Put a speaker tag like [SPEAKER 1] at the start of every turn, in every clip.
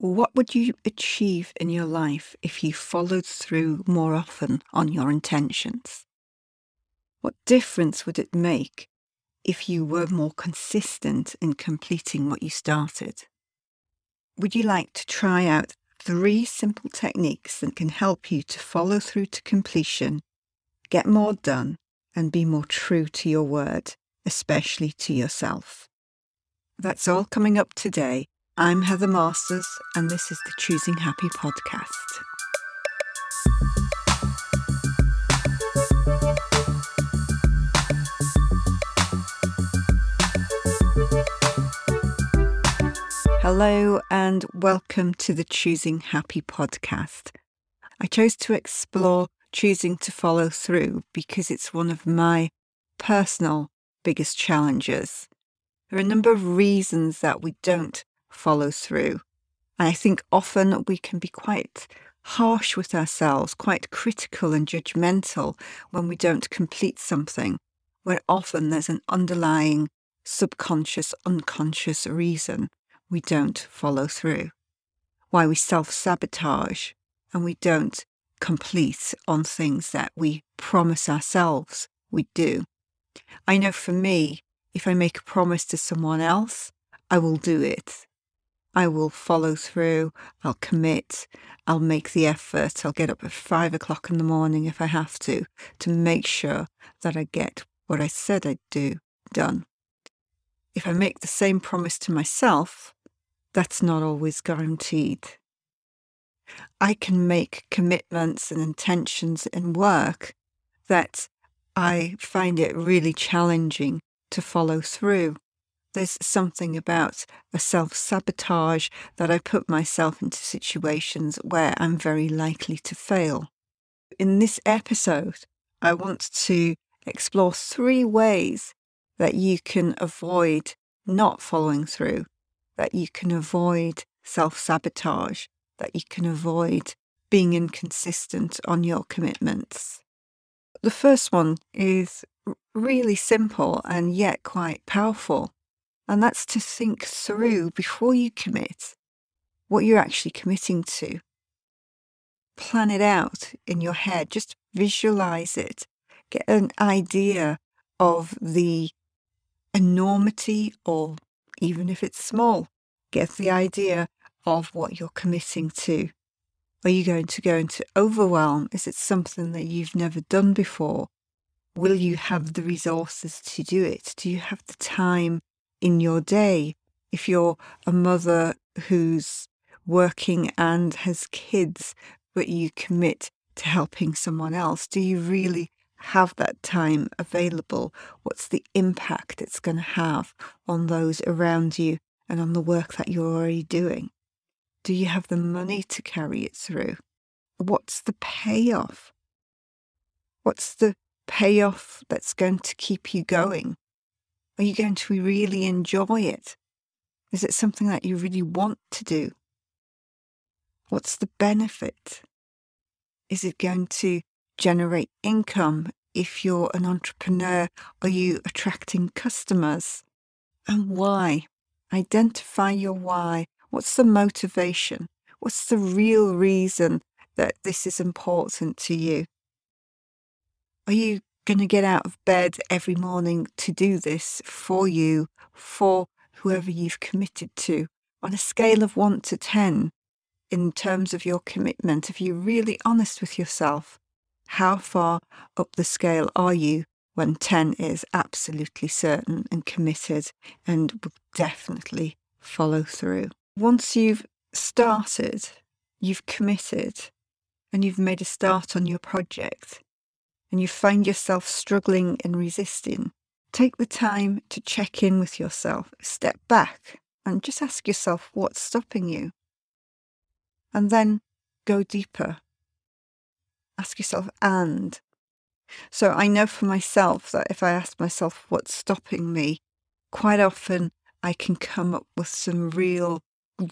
[SPEAKER 1] What would you achieve in your life if you followed through more often on your intentions? What difference would it make if you were more consistent in completing what you started? Would you like to try out three simple techniques that can help you to follow through to completion, get more done, and be more true to your word, especially to yourself? That's all coming up today. I'm Heather Masters, and this is the Choosing Happy podcast. Hello, and welcome to the Choosing Happy podcast. I chose to explore choosing to follow through because it's one of my personal biggest challenges. There are a number of reasons that we don't follow through. And I think often we can be quite harsh with ourselves, quite critical and judgmental when we don't complete something, where often there's an underlying subconscious, unconscious reason we don't follow through, why we self sabotage and we don't complete on things that we promise ourselves we do. I know for me, if I make a promise to someone else, I will do it. I will follow through, I'll commit, I'll make the effort, I'll get up at five o'clock in the morning if I have to, to make sure that I get what I said I'd do done. If I make the same promise to myself, that's not always guaranteed. I can make commitments and intentions in work that I find it really challenging to follow through. There's something about a self sabotage that I put myself into situations where I'm very likely to fail. In this episode, I want to explore three ways that you can avoid not following through, that you can avoid self sabotage, that you can avoid being inconsistent on your commitments. The first one is really simple and yet quite powerful. And that's to think through before you commit what you're actually committing to. Plan it out in your head, just visualize it, get an idea of the enormity, or even if it's small, get the idea of what you're committing to. Are you going to go into overwhelm? Is it something that you've never done before? Will you have the resources to do it? Do you have the time in your day? If you're a mother who's working and has kids, but you commit to helping someone else, do you really have that time available? What's the impact it's going to have on those around you and on the work that you're already doing? Do you have the money to carry it through? What's the payoff? What's the payoff that's going to keep you going? Are you going to really enjoy it? Is it something that you really want to do? What's the benefit? Is it going to generate income? If you're an entrepreneur, are you attracting customers? And why? Identify your why What's the motivation? What's the real reason that this is important to you? Are you going to get out of bed every morning to do this for you, for whoever you've committed to? On a scale of one to 10, in terms of your commitment, if you're really honest with yourself, how far up the scale are you when 10 is absolutely certain and committed and will definitely follow through? once you've started, you've committed, and you've made a start on your project, and you find yourself struggling and resisting, take the time to check in with yourself, step back, and just ask yourself what's stopping you. And then go deeper. Ask yourself, and. So I know for myself that if I ask myself what's stopping me, quite often I can come up with some real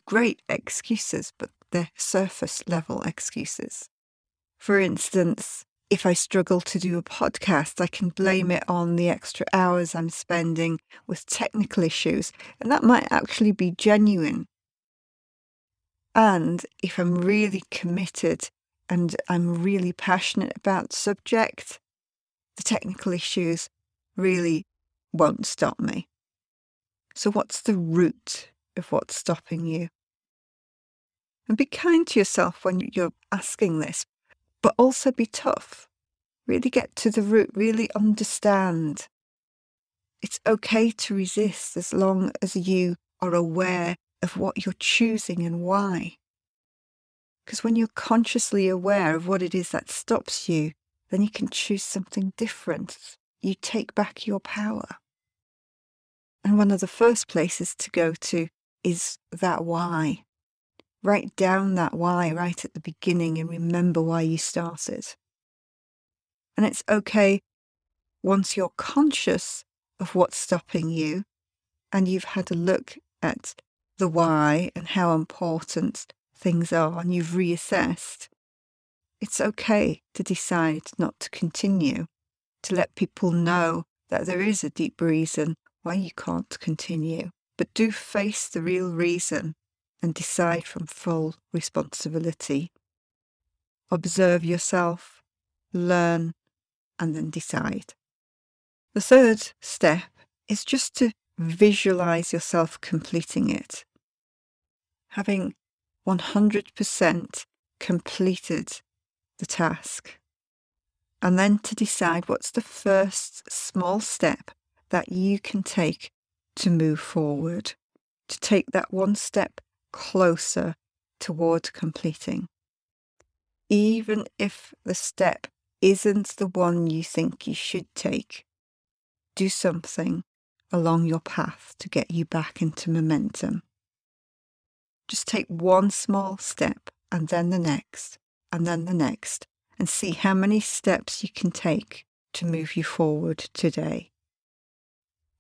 [SPEAKER 1] great excuses, but they're surface level excuses. For instance, if I struggle to do a podcast, I can blame it on the extra hours I'm spending with technical issues, and that might actually be genuine. And if I'm really committed and I'm really passionate about the subject, the technical issues really won't stop me. So, what's the root of what's stopping you? And be kind to yourself when you're asking this, but also be tough. Really get to the root, really understand. It's okay to resist as long as you are aware of what you're choosing and why. Because when you're consciously aware of what it is that stops you, then you can choose something different. You take back your power. And one of the first places to go to is that why. Write down that why right at the beginning and remember why you started. And it's okay once you're conscious of what's stopping you and you've had a look at the why and how important things are and you've reassessed, it's okay to decide not to continue, to let people know that there is a deep reason why you can't continue. But do face the real reason and decide from full responsibility. Observe yourself, learn, and then decide. The third step is just to visualize yourself completing it. Having 100% completed the task. And then to decide what's the first small step that you can take to move forward, to take that one step closer toward completing. Even if the step isn't the one you think you should take, do something along your path to get you back into momentum. Just take one small step and then the next and then the next and see how many steps you can take to move you forward today.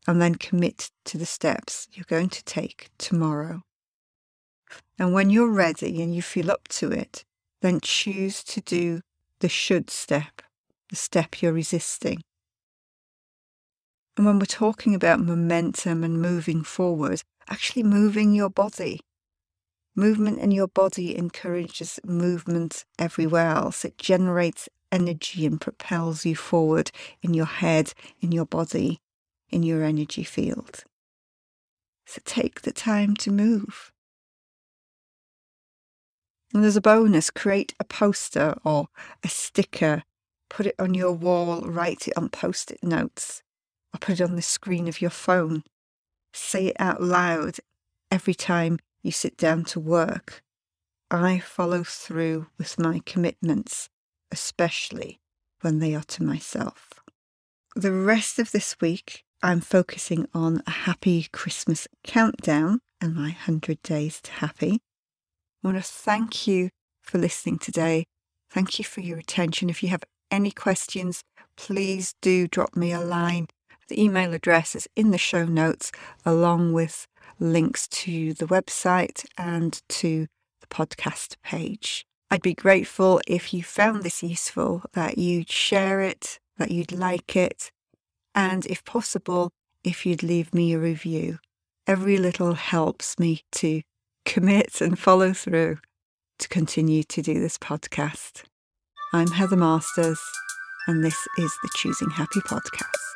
[SPEAKER 1] And then commit to the steps you're going to take tomorrow. And when you're ready and you feel up to it, then choose to do the should step, the step you're resisting. And when we're talking about momentum and moving forward, actually moving your body. Movement in your body encourages movement everywhere else. It generates energy and propels you forward in your head, in your body, in your energy field. So take the time to move. And there's a bonus create a poster or a sticker, put it on your wall, write it on post it notes or put it on the screen of your phone. Say it out loud every time you sit down to work. I follow through with my commitments, especially when they are to myself. The rest of this week, I'm focusing on a happy Christmas countdown and my 100 days to happy. I want to thank you for listening today. Thank you for your attention. If you have any questions, please do drop me a line the email address is in the show notes, along with links to the website and to the podcast page. I'd be grateful if you found this useful, that you'd share it, that you'd like it, and if possible, if you'd leave me a review. Every little helps me to commit and follow through to continue to do this podcast. I'm Heather Masters, and this is the Choosing Happy podcast.